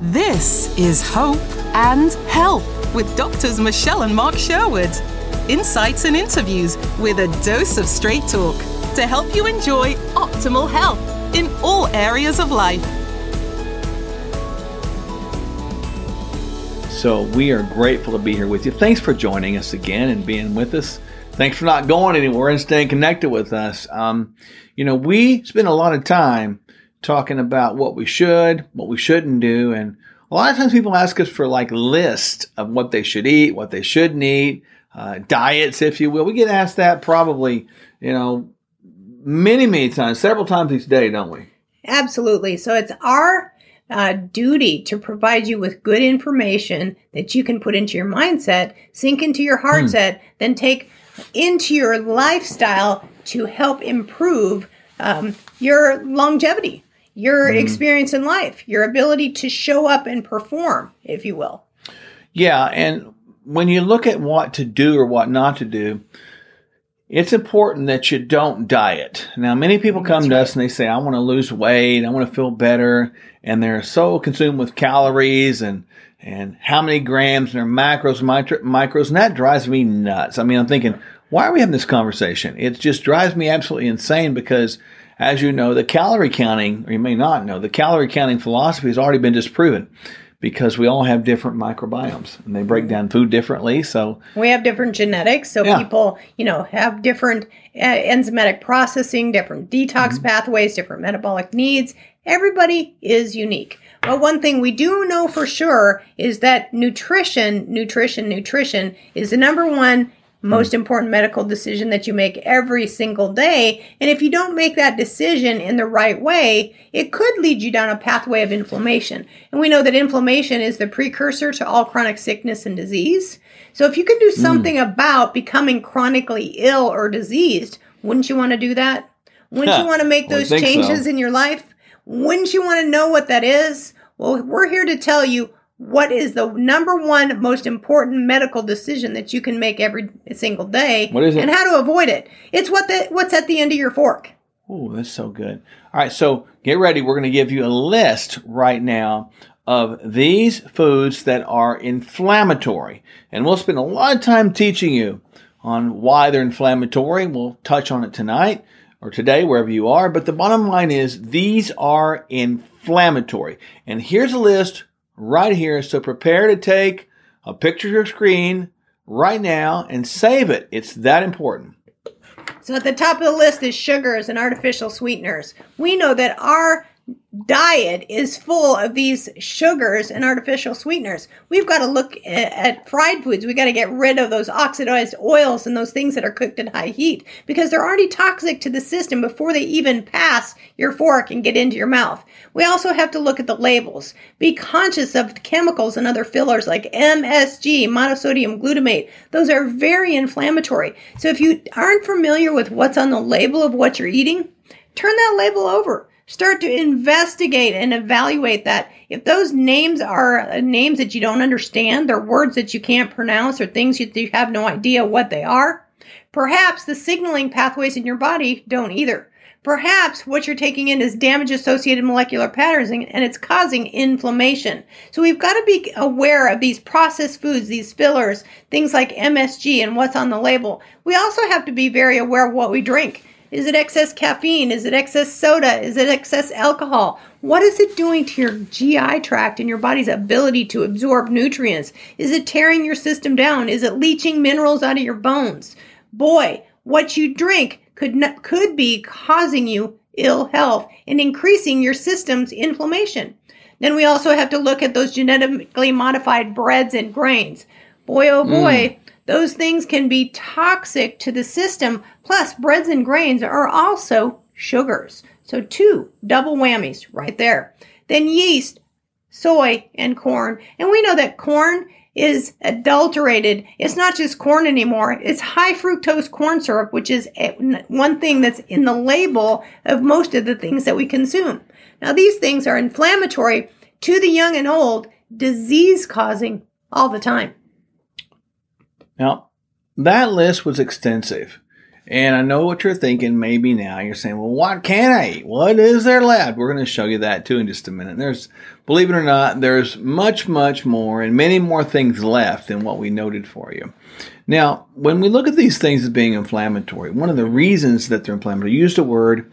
This is Hope and Health with doctors Michelle and Mark Sherwood. Insights and interviews with a dose of straight talk to help you enjoy optimal health in all areas of life. So, we are grateful to be here with you. Thanks for joining us again and being with us. Thanks for not going anywhere and staying connected with us. Um, you know, we spend a lot of time talking about what we should, what we shouldn't do. And a lot of times people ask us for like list of what they should eat, what they shouldn't eat, uh, diets, if you will. We get asked that probably, you know, many, many times, several times each day, don't we? Absolutely. So it's our uh, duty to provide you with good information that you can put into your mindset, sink into your heart hmm. set, then take into your lifestyle to help improve um, your longevity your mm. experience in life, your ability to show up and perform, if you will. Yeah. And when you look at what to do or what not to do, it's important that you don't diet. Now, many people come That's to right. us and they say, I want to lose weight, I want to feel better. And they're so consumed with calories and, and how many grams and their macros, micros, and that drives me nuts. I mean, I'm thinking, why are we having this conversation? It just drives me absolutely insane because as you know, the calorie counting, or you may not know, the calorie counting philosophy has already been disproven because we all have different microbiomes and they break down food differently. So we have different genetics. So yeah. people, you know, have different uh, enzymatic processing, different detox mm-hmm. pathways, different metabolic needs. Everybody is unique. But one thing we do know for sure is that nutrition, nutrition, nutrition is the number one most important medical decision that you make every single day. And if you don't make that decision in the right way, it could lead you down a pathway of inflammation. And we know that inflammation is the precursor to all chronic sickness and disease. So if you can do something mm. about becoming chronically ill or diseased, wouldn't you want to do that? Wouldn't you want to make those changes so. in your life? Wouldn't you want to know what that is? Well, we're here to tell you what is the number one most important medical decision that you can make every single day? What is it? and how to avoid it. It's what the what's at the end of your fork. Oh that's so good. All right so get ready. We're going to give you a list right now of these foods that are inflammatory. And we'll spend a lot of time teaching you on why they're inflammatory. We'll touch on it tonight or today wherever you are. But the bottom line is these are inflammatory. And here's a list right here. So prepare to take a picture of your screen right now and save it. It's that important. So at the top of the list is sugars and artificial sweeteners. We know that our diet is full of these sugars and artificial sweeteners. We've got to look at, fried foods. We got to get rid of those oxidized oils and those things that are cooked at high heat because they're already toxic to the system before they even pass your fork and get into your mouth. We also have to look at the labels. Be conscious of chemicals and other fillers like MSG, monosodium glutamate. Those are very inflammatory. So if you aren't familiar with what's on the label of what you're eating, turn that label over start to investigate and evaluate that. If those names are uh, names that you don't understand, they're words that you can't pronounce or things that you have no idea what they are, perhaps the signaling pathways in your body don't either. Perhaps what you're taking in is damage associated molecular patterns and it's causing inflammation. So we've got to be aware of these processed foods, these fillers, things like MSG and what's on the label. We also have to be very aware of what we drink. Is it excess caffeine? Is it excess soda? Is it excess alcohol? What is it doing to your GI tract and your body's ability to absorb nutrients? Is it tearing your system down? Is it leaching minerals out of your bones? Boy, what you drink could not, could be causing you ill health and increasing your system's inflammation. Then we also have to look at those genetically modified breads and grains. Boy, oh boy, mm. Those things can be toxic to the system. Plus, breads and grains are also sugars. So, two double whammies right there. Then, yeast, soy, and corn. And we know that corn is adulterated. It's not just corn anymore. It's high fructose corn syrup, which is one thing that's in the label of most of the things that we consume. Now, these things are inflammatory to the young and old, disease causing all the time. Now, that list was extensive. And I know what you're thinking maybe now. You're saying, well, what can I eat? What is there left? We're going to show you that too in just a minute. There's, believe it or not, there's much, much more and many more things left than what we noted for you. Now, when we look at these things as being inflammatory, one of the reasons that they're inflammatory, use the word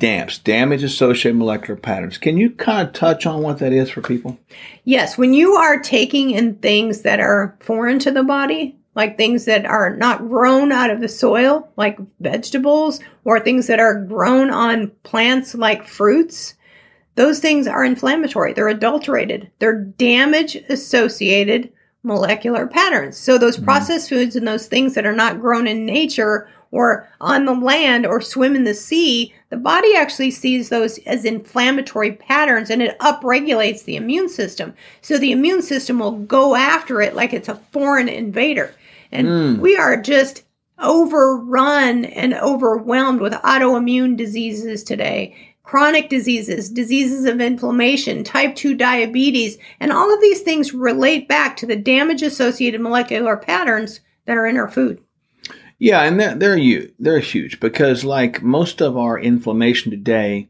DAMPs, damage associated molecular patterns. Can you kind of touch on what that is for people? Yes, when you are taking in things that are foreign to the body, like things that are not grown out of the soil, like vegetables, or things that are grown on plants like fruits, those things are inflammatory. They're adulterated. They're damage associated molecular patterns. So those mm. processed foods and those things that are not grown in nature or on the land or swim in the sea, the body actually sees those as inflammatory patterns and it upregulates the immune system. So the immune system will go after it like it's a foreign invader. And mm. we are just overrun and overwhelmed with autoimmune diseases today chronic diseases, diseases of inflammation, type 2 diabetes, and all of these things relate back to the damage associated molecular patterns that are in our food. Yeah, and they're, they're huge. They're huge because, like most of our inflammation today,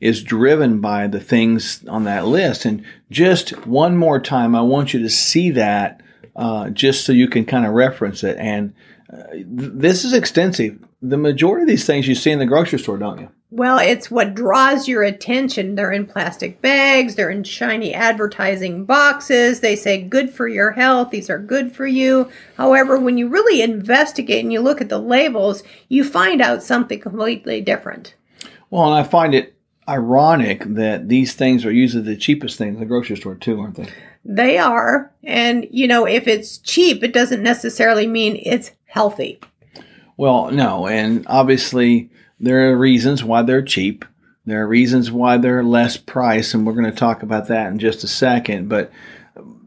is driven by the things on that list. And just one more time, I want you to see that uh, just so you can kind of reference it. And uh, th- this is extensive. The majority of these things you see in the grocery store, don't you? Well, it's what draws your attention. They're in plastic bags, they're in shiny advertising boxes. They say good for your health, these are good for you. However, when you really investigate and you look at the labels, you find out something completely different. Well, and I find it ironic that these things are usually the cheapest things in the grocery store, too, aren't they? They are. And, you know, if it's cheap, it doesn't necessarily mean it's healthy. Well, no. And obviously, there are reasons why they're cheap. There are reasons why they're less price, and we're going to talk about that in just a second. But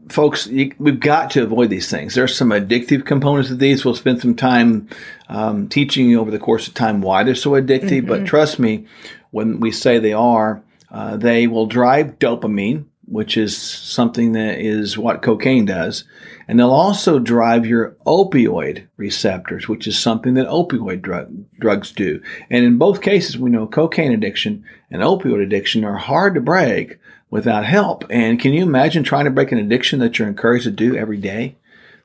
folks, you, we've got to avoid these things. There's some addictive components of these. We'll spend some time um, teaching you over the course of time why they're so addictive. Mm-hmm. But trust me, when we say they are, uh, they will drive dopamine, which is something that is what cocaine does. And they'll also drive your opioid receptors, which is something that opioid drug, drugs do. And in both cases, we know cocaine addiction and opioid addiction are hard to break without help. And can you imagine trying to break an addiction that you're encouraged to do every day?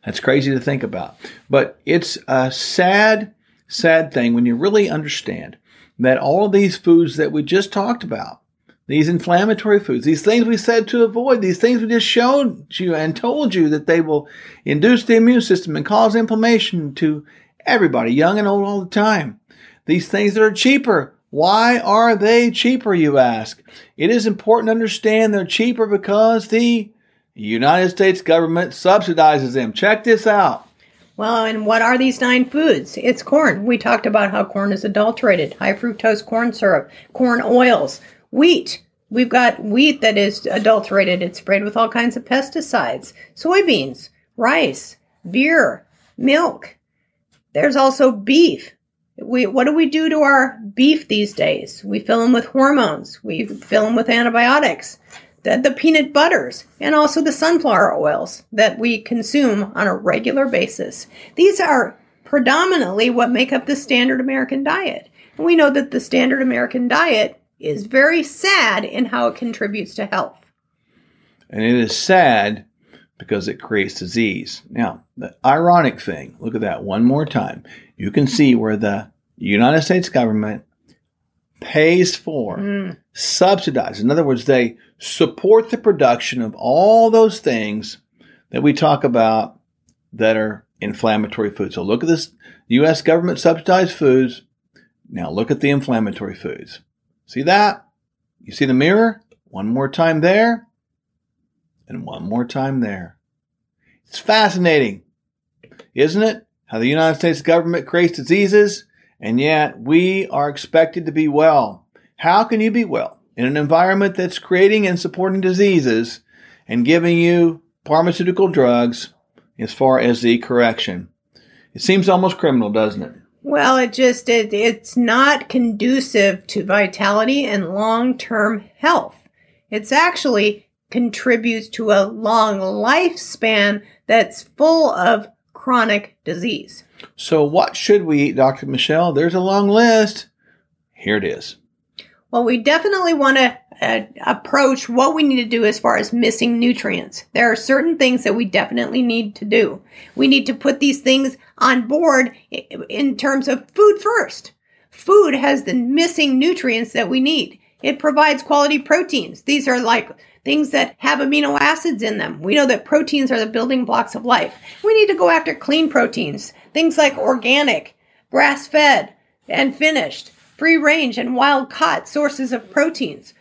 That's crazy to think about. But it's a sad, sad thing when you really understand that all of these foods that we just talked about, these inflammatory foods, these things we said to avoid, these things we just showed you and told you that they will induce the immune system and cause inflammation to everybody, young and old, all the time. These things that are cheaper. Why are they cheaper, you ask? It is important to understand they're cheaper because the United States government subsidizes them. Check this out. Well, and what are these nine foods? It's corn. We talked about how corn is adulterated, high fructose corn syrup, corn oils, Wheat. We've got wheat that is adulterated. It's sprayed with all kinds of pesticides. Soybeans, rice, beer, milk. There's also beef. We, what do we do to our beef these days? We fill them with hormones. We fill them with antibiotics. The, the peanut butters and also the sunflower oils that we consume on a regular basis. These are predominantly what make up the standard American diet. And we know that the standard American diet is very sad in how it contributes to health. And it is sad because it creates disease. Now, the ironic thing, look at that one more time. You can see where the United States government pays for, mm. subsidizes. In other words, they support the production of all those things that we talk about that are inflammatory foods. So look at this U.S. government subsidized foods. Now look at the inflammatory foods. See that? You see the mirror? One more time there, and one more time there. It's fascinating, isn't it? How the United States government creates diseases, and yet we are expected to be well. How can you be well in an environment that's creating and supporting diseases and giving you pharmaceutical drugs as far as the correction? It seems almost criminal, doesn't it? Well, it just it, it's not conducive to vitality and long-term health. It's actually contributes to a long lifespan that's full of chronic disease. So, what should we eat, Dr. Michelle? There's a long list. Here it is. Well, we definitely want to uh, approach what we need to do as far as missing nutrients. There are certain things that we definitely need to do. We need to put these things on board in terms of food first. Food has the missing nutrients that we need. It provides quality proteins. These are like things that have amino acids in them. We know that proteins are the building blocks of life. We need to go after clean proteins, things like organic, grass fed, and finished, free range, and wild caught sources of proteins.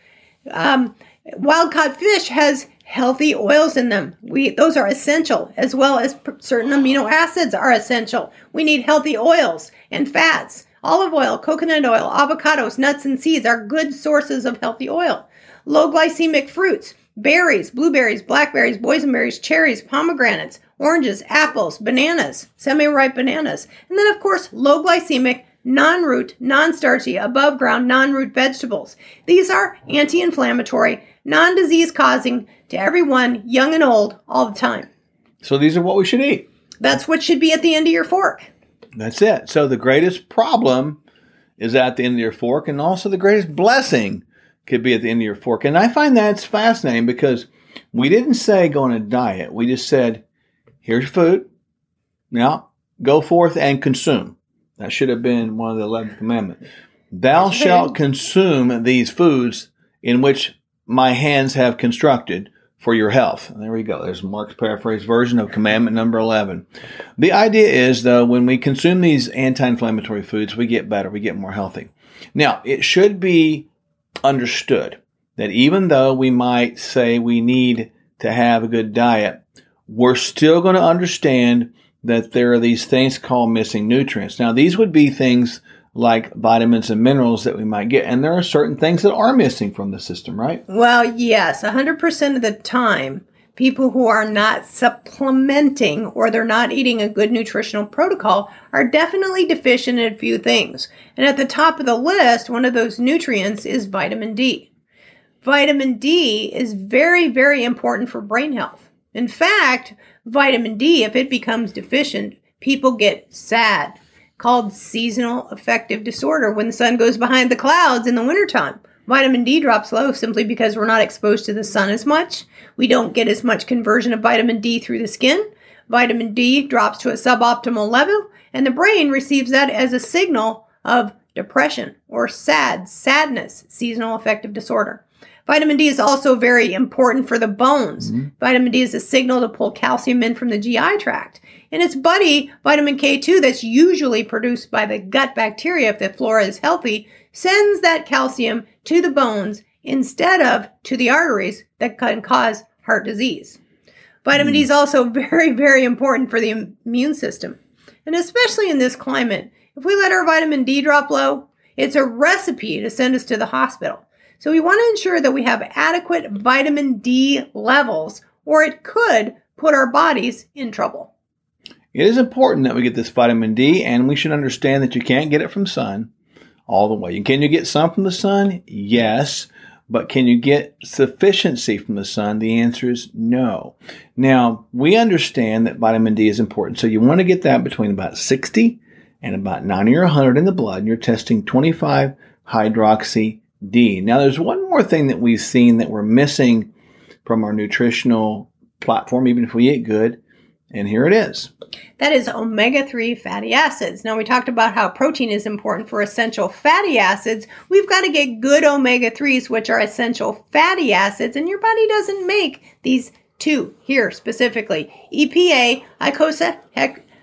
Um, wild caught fish has healthy oils in them. We those are essential as well as certain amino acids are essential. We need healthy oils and fats. Olive oil, coconut oil, avocados, nuts and seeds are good sources of healthy oil. Low glycemic fruits, berries, blueberries, blackberries, boysenberries, cherries, pomegranates, oranges, apples, bananas, semi-ripe bananas, and then of course low glycemic non-root, non-starchy, above ground, non-root vegetables. These are anti-inflammatory, non-disease causing to everyone, young and old, all the time. So these are what we should eat. That's what should be at the end of your fork. That's it. So the greatest problem is at the end of your fork, and also the greatest blessing could be at the end of your fork. And I find that's fascinating because we didn't say go on a diet. We just said, here's your food. Now go forth and consume. That should have been one of the 11th commandments. Thou shalt consume these foods in which my hands have constructed for your health. There we go. There's Mark's paraphrased version of commandment number 11. The idea is, though, when we consume these anti inflammatory foods, we get better, we get more healthy. Now, it should be understood that even though we might say we need to have a good diet, we're still going to understand that there are these things called missing nutrients. Now, these would be things like vitamins and minerals that we might get. And there are certain things that are missing from the system, right? Well, yes, 100% of the time, people who are not supplementing or they're not eating a good nutritional protocol are definitely deficient in a few things. And at the top of the list, one of those nutrients is vitamin D. Vitamin D is very, very important for brain health. In fact, vitamin D, if it becomes deficient, people get sad, called seasonal affective disorder when the sun goes behind the clouds in the wintertime. Vitamin D drops low simply because we're not exposed to the sun as much. We don't get as much conversion of vitamin D through the skin. Vitamin D drops to a suboptimal level, and the brain receives that as a signal of depression or sad, sadness, seasonal affective disorder. Vitamin D is also very important for the bones. Mm-hmm. Vitamin D is a signal to pull calcium in from the GI tract. And its buddy, vitamin K2, that's usually produced by the gut bacteria if the flora is healthy, sends that calcium to the bones instead of to the arteries that can cause heart disease. Vitamin mm. D is also very, very important for the immune system. And especially in this climate, if we let our vitamin D drop low, it's a recipe to send us to the hospital. So we want to ensure that we have adequate vitamin D levels, or it could put our bodies in trouble. It is important that we get this vitamin D, and we should understand that you can't get it from sun all the way. Can you get some from the sun? Yes. But can you get sufficiency from the sun? The answer is no. Now, we understand that vitamin D is important. So you want to get that between about 60 and about 90 or 100 in the blood. And you're testing 25 hydroxy D. Now, there's one more thing that we've seen that we're missing from our nutritional platform, even if we eat good, and here it is. That is omega 3 fatty acids. Now, we talked about how protein is important for essential fatty acids. We've got to get good omega 3s, which are essential fatty acids, and your body doesn't make these two here specifically EPA, icosa,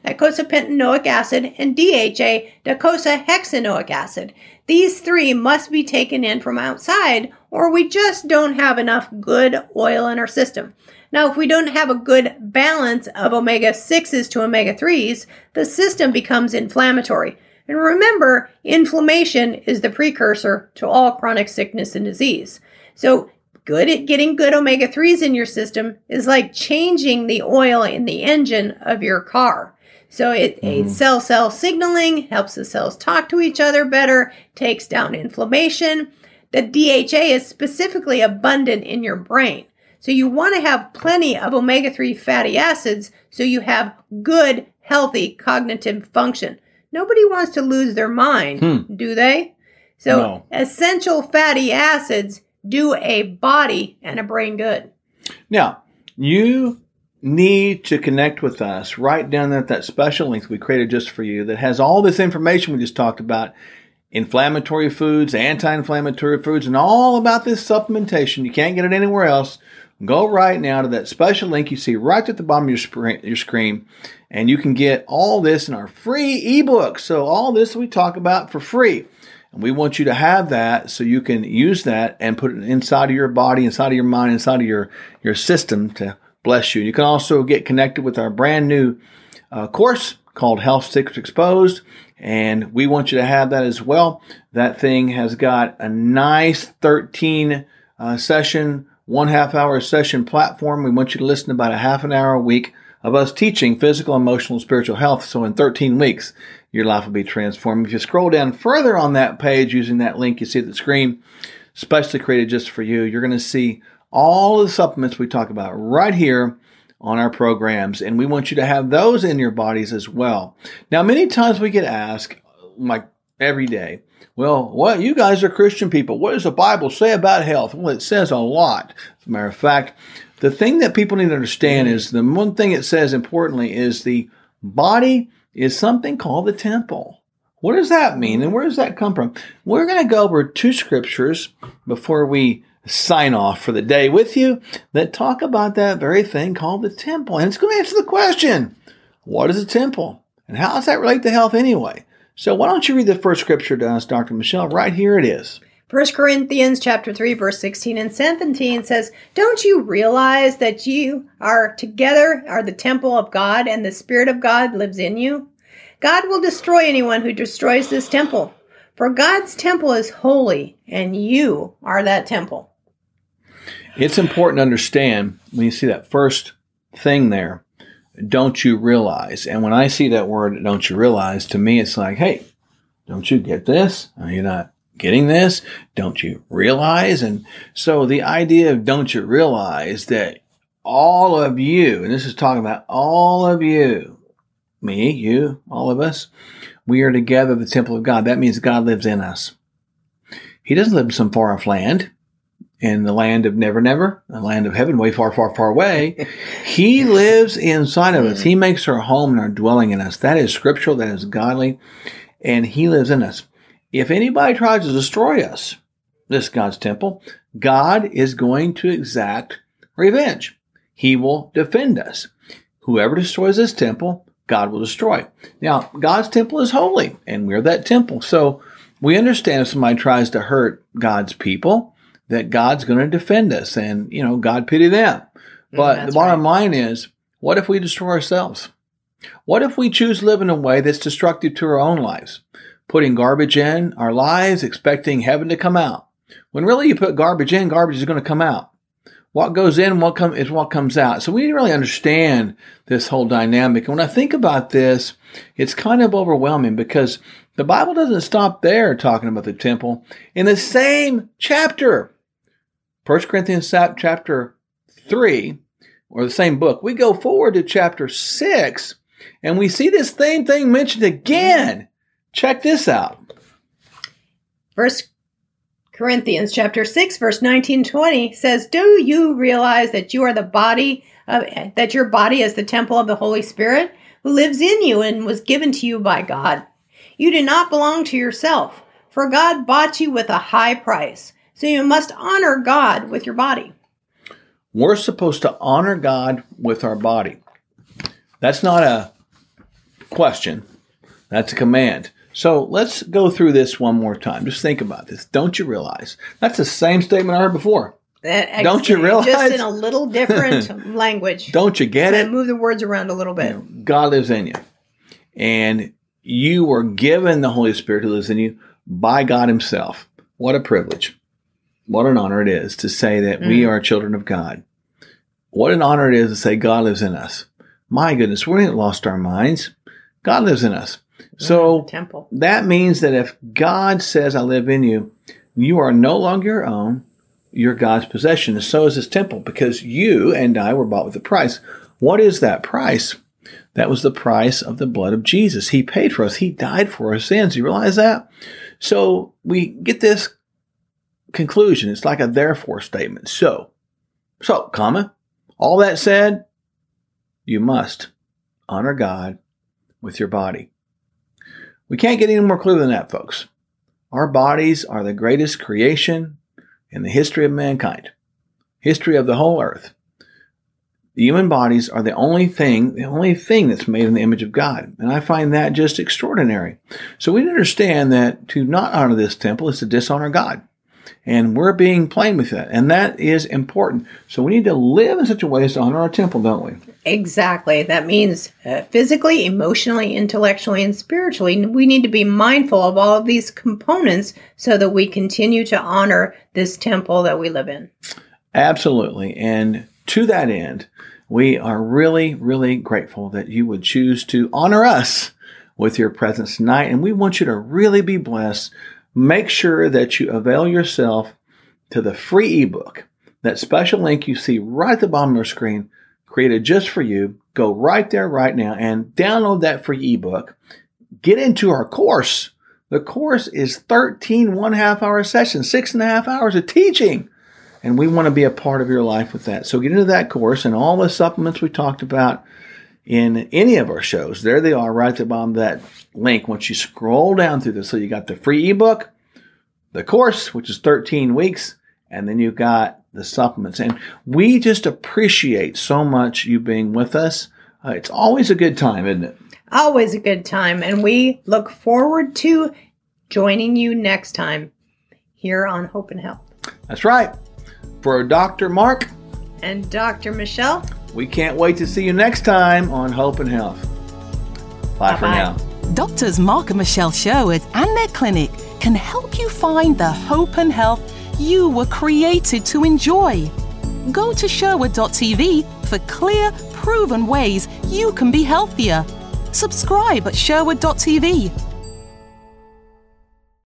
pentanoic acid, and DHA, hexanoic acid. These three must be taken in from outside, or we just don't have enough good oil in our system. Now, if we don't have a good balance of omega 6s to omega 3s, the system becomes inflammatory. And remember, inflammation is the precursor to all chronic sickness and disease. So, good at getting good omega 3s in your system is like changing the oil in the engine of your car. So it mm-hmm. aids cell cell signaling, helps the cells talk to each other better, takes down inflammation. The DHA is specifically abundant in your brain. So you want to have plenty of omega 3 fatty acids so you have good, healthy cognitive function. Nobody wants to lose their mind, Hmm. do they? So, No. essential fatty acids do a body and a brain good. Now, you need to connect with us right down there at that special link we created just for you that has all this information we just talked about inflammatory foods, anti inflammatory foods, and all about this supplementation. You can't get it anywhere else. Go right now to that special link you see right at the bottom of your, your screen, and you can get all this in our free ebook. So, all this we talk about for free. And we want you to have that so you can use that and put it inside of your body, inside of your mind, inside of your, your system to bless you. You can also get connected with our brand new uh, course called Health Secrets Exposed. And we want you to have that as well. That thing has got a nice 13 uh, session, one half hour session platform. We want you to listen about a half an hour a week of us teaching physical, emotional, and spiritual health. So in 13 weeks, your life will be transformed. If you scroll down further on that page using that link you see at the screen, specially created just for you, you're going to see all of the supplements we talk about right here on our programs. And we want you to have those in your bodies as well. Now, many times we get asked, like every day, well, what you guys are Christian people. What does the Bible say about health? Well, it says a lot. As a matter of fact, the thing that people need to understand is the one thing it says importantly is the body is something called the temple. What does that mean and where does that come from? We're going to go over two scriptures before we sign off for the day with you that talk about that very thing called the temple. And it's going to answer the question what is a temple? And how does that relate to health anyway? So why don't you read the first scripture to us, Dr. Michelle? Right here it is. 1 Corinthians chapter 3 verse 16 and 17 says, "Don't you realize that you are together are the temple of God and the spirit of God lives in you? God will destroy anyone who destroys this temple, for God's temple is holy and you are that temple." It's important to understand when you see that first thing there, don't you realize? And when I see that word, don't you realize, to me, it's like, hey, don't you get this? Are you not getting this? Don't you realize? And so the idea of don't you realize that all of you, and this is talking about all of you, me, you, all of us, we are together the temple of God. That means God lives in us. He doesn't live in some far off land in the land of never, never, the land of heaven, way far, far, far away. he lives inside of us. He makes our home and our dwelling in us. That is scriptural. That is godly. And he lives in us. If anybody tries to destroy us, this God's temple, God is going to exact revenge. He will defend us. Whoever destroys this temple, God will destroy. Now, God's temple is holy, and we're that temple. So we understand if somebody tries to hurt God's people, that God's going to defend us, and you know, God pity them. Mm, but that's the bottom line is, what if we destroy ourselves? What if we choose to live in a way that's destructive to our own lives, putting garbage in our lives, expecting heaven to come out? When really you put garbage in, garbage is going to come out. What goes in, what come is what comes out. So we need to really understand this whole dynamic. And when I think about this, it's kind of overwhelming because the Bible doesn't stop there talking about the temple. In the same chapter, 1 Corinthians chapter 3, or the same book, we go forward to chapter 6, and we see this same thing mentioned again. Check this out. First Corinthians chapter 6 verse 19 20 says, "Do you realize that you are the body of that your body is the temple of the Holy Spirit who lives in you and was given to you by God? You do not belong to yourself, for God bought you with a high price. So you must honor God with your body." We're supposed to honor God with our body. That's not a question, that's a command. So let's go through this one more time. Just think about this. Don't you realize? That's the same statement I heard before. That- Don't you realize? Just in a little different language. Don't you get it? move the words around a little bit. God lives in you. And you were given the Holy Spirit who lives in you by God Himself. What a privilege. What an honor it is to say that we are children of God. What an honor it is to say God lives in us. My goodness, we ain't lost our minds. God lives in us. So Temple. that means that if God says, I live in you, you are no longer your own. You're God's possession. And so is this temple because you and I were bought with a price. What is that price? That was the price of the blood of Jesus. He paid for us. He died for our sins. You realize that? So we get this conclusion. It's like a therefore statement. So, so, comma, all that said, you must honor God with your body. We can't get any more clear than that, folks. Our bodies are the greatest creation in the history of mankind, history of the whole earth. The human bodies are the only thing, the only thing that's made in the image of God. And I find that just extraordinary. So we understand that to not honor this temple is to dishonor God. And we're being plain with that. And that is important. So we need to live in such a way as to honor our temple, don't we? Exactly. That means uh, physically, emotionally, intellectually, and spiritually, we need to be mindful of all of these components so that we continue to honor this temple that we live in. Absolutely. And to that end, we are really, really grateful that you would choose to honor us with your presence tonight. And we want you to really be blessed make sure that you avail yourself to the free ebook. That special link you see right at the bottom of your screen, created just for you. Go right there right now and download that free ebook. Get into our course. The course is 13 one half hour sessions, six and a half hours of teaching. And we want to be a part of your life with that. So get into that course and all the supplements we talked about in any of our shows. There they are right at the bottom of that link. Once you scroll down through this, so you got the free ebook, the course, which is 13 weeks, and then you've got the supplements. And we just appreciate so much you being with us. Uh, it's always a good time, isn't it? Always a good time. And we look forward to joining you next time here on Hope and Health. That's right. For Dr. Mark and Dr. Michelle, we can't wait to see you next time on Hope and Health. Bye Bye-bye. for now. Doctors Mark and Michelle Sherwood and their clinic can help you find the hope and health you were created to enjoy. Go to Sherwood.tv for clear, proven ways you can be healthier. Subscribe at Sherwood.tv